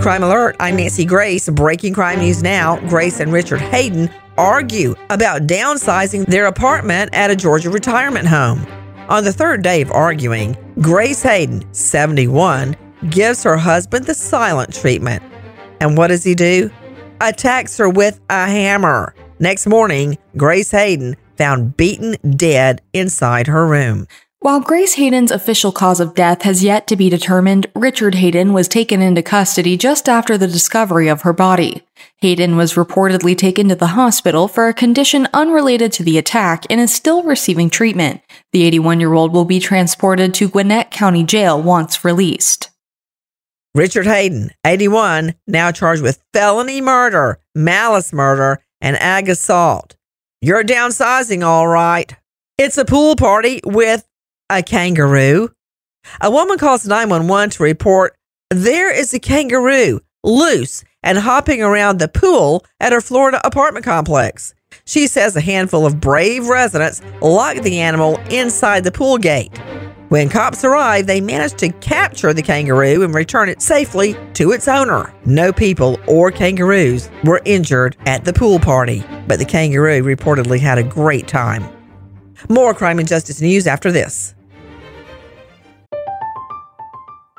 Crime Alert, I'm Nancy Grace. Breaking crime news now. Grace and Richard Hayden argue about downsizing their apartment at a Georgia retirement home. On the third day of arguing, Grace Hayden, 71, gives her husband the silent treatment. And what does he do? Attacks her with a hammer. Next morning, Grace Hayden found beaten dead inside her room. While Grace Hayden's official cause of death has yet to be determined, Richard Hayden was taken into custody just after the discovery of her body. Hayden was reportedly taken to the hospital for a condition unrelated to the attack and is still receiving treatment. The 81 year old will be transported to Gwinnett County Jail once released. Richard Hayden, 81, now charged with felony murder, malice murder, and ag assault. You're downsizing, all right. It's a pool party with a kangaroo. A woman calls 911 to report there is a kangaroo loose and hopping around the pool at her Florida apartment complex. She says a handful of brave residents locked the animal inside the pool gate. When cops arrive, they manage to capture the kangaroo and return it safely to its owner. No people or kangaroos were injured at the pool party, but the kangaroo reportedly had a great time. More crime and justice news after this.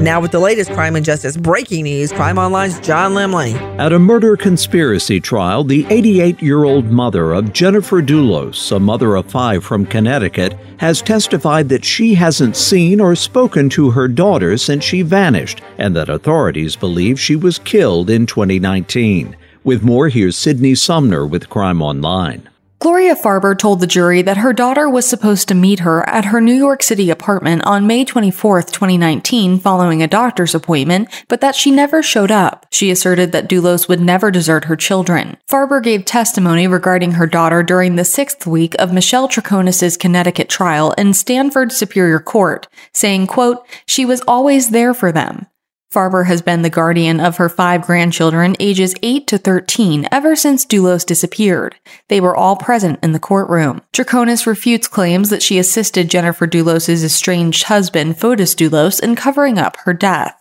Now, with the latest crime and justice breaking news, Crime Online's John Lemley. At a murder conspiracy trial, the 88 year old mother of Jennifer Dulos, a mother of five from Connecticut, has testified that she hasn't seen or spoken to her daughter since she vanished, and that authorities believe she was killed in 2019. With more, here's Sydney Sumner with Crime Online. Gloria Farber told the jury that her daughter was supposed to meet her at her New York City apartment on May 24, 2019, following a doctor's appointment, but that she never showed up. She asserted that Dulos would never desert her children. Farber gave testimony regarding her daughter during the sixth week of Michelle Troconis' Connecticut trial in Stamford Superior Court, saying, quote, she was always there for them. Farber has been the guardian of her five grandchildren, ages 8 to 13, ever since Dulos disappeared. They were all present in the courtroom. Troconis refutes claims that she assisted Jennifer Dulos' estranged husband, Fotis Dulos, in covering up her death.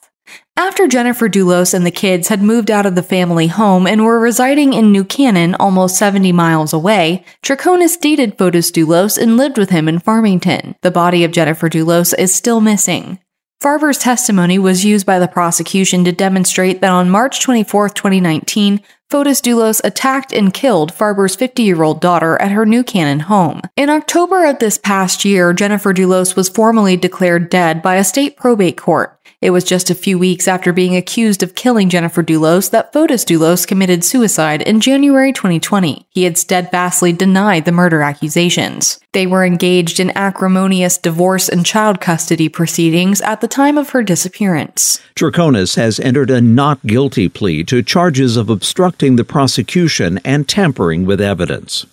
After Jennifer Dulos and the kids had moved out of the family home and were residing in New Canaan, almost 70 miles away, Troconis dated Fotis Dulos and lived with him in Farmington. The body of Jennifer Dulos is still missing. Farber's testimony was used by the prosecution to demonstrate that on March 24, 2019, Fotis Dulos attacked and killed Farber's 50 year old daughter at her New Canaan home. In October of this past year, Jennifer Dulos was formally declared dead by a state probate court. It was just a few weeks after being accused of killing Jennifer Dulos that Fotis Dulos committed suicide in January 2020. He had steadfastly denied the murder accusations. They were engaged in acrimonious divorce and child custody proceedings at the time of her disappearance. Troconis has entered a not guilty plea to charges of obstructing the prosecution and tampering with evidence.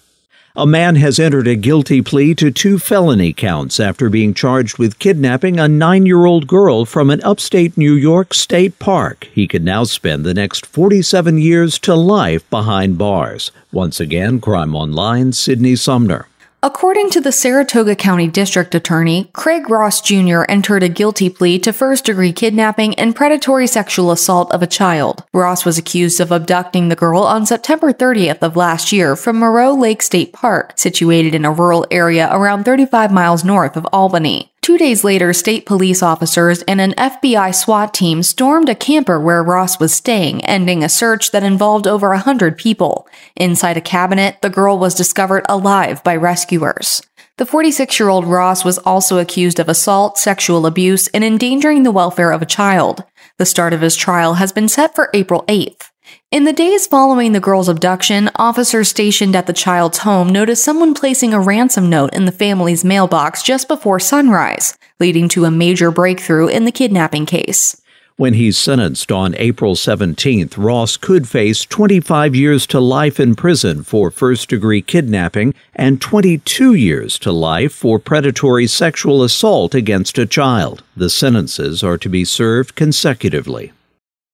A man has entered a guilty plea to two felony counts after being charged with kidnapping a nine year old girl from an upstate New York state park. He could now spend the next 47 years to life behind bars. Once again, Crime Online, Sydney Sumner. According to the Saratoga County District Attorney, Craig Ross Jr. entered a guilty plea to first degree kidnapping and predatory sexual assault of a child. Ross was accused of abducting the girl on September 30th of last year from Moreau Lake State Park, situated in a rural area around 35 miles north of Albany. Two days later, state police officers and an FBI SWAT team stormed a camper where Ross was staying, ending a search that involved over a hundred people. Inside a cabinet, the girl was discovered alive by rescuers. The 46 year old Ross was also accused of assault, sexual abuse, and endangering the welfare of a child. The start of his trial has been set for April 8th. In the days following the girl's abduction, officers stationed at the child's home noticed someone placing a ransom note in the family's mailbox just before sunrise, leading to a major breakthrough in the kidnapping case. When he's sentenced on April 17th, Ross could face 25 years to life in prison for first degree kidnapping and 22 years to life for predatory sexual assault against a child. The sentences are to be served consecutively.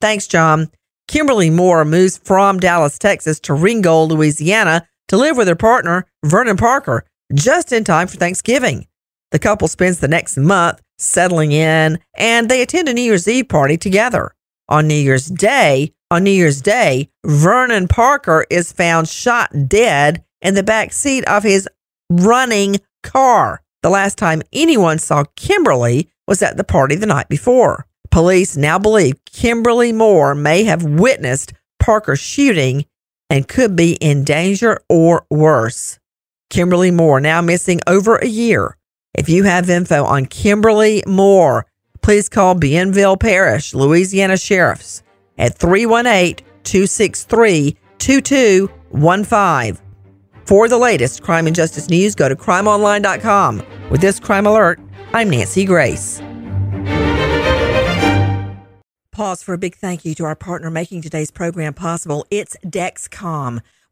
Thanks, John. Kimberly Moore moves from Dallas, Texas to Ringgold, Louisiana to live with her partner, Vernon Parker, just in time for Thanksgiving. The couple spends the next month settling in and they attend a New Year's Eve party together. On New Year's Day, on New Year's Day, Vernon Parker is found shot dead in the back seat of his running car. The last time anyone saw Kimberly was at the party the night before. Police now believe Kimberly Moore may have witnessed Parker shooting and could be in danger or worse. Kimberly Moore now missing over a year. If you have info on Kimberly Moore, please call Bienville Parish, Louisiana Sheriffs at 318 263 2215. For the latest crime and justice news, go to crimeonline.com. With this crime alert, I'm Nancy Grace. Pause for a big thank you to our partner making today's program possible. It's Dexcom.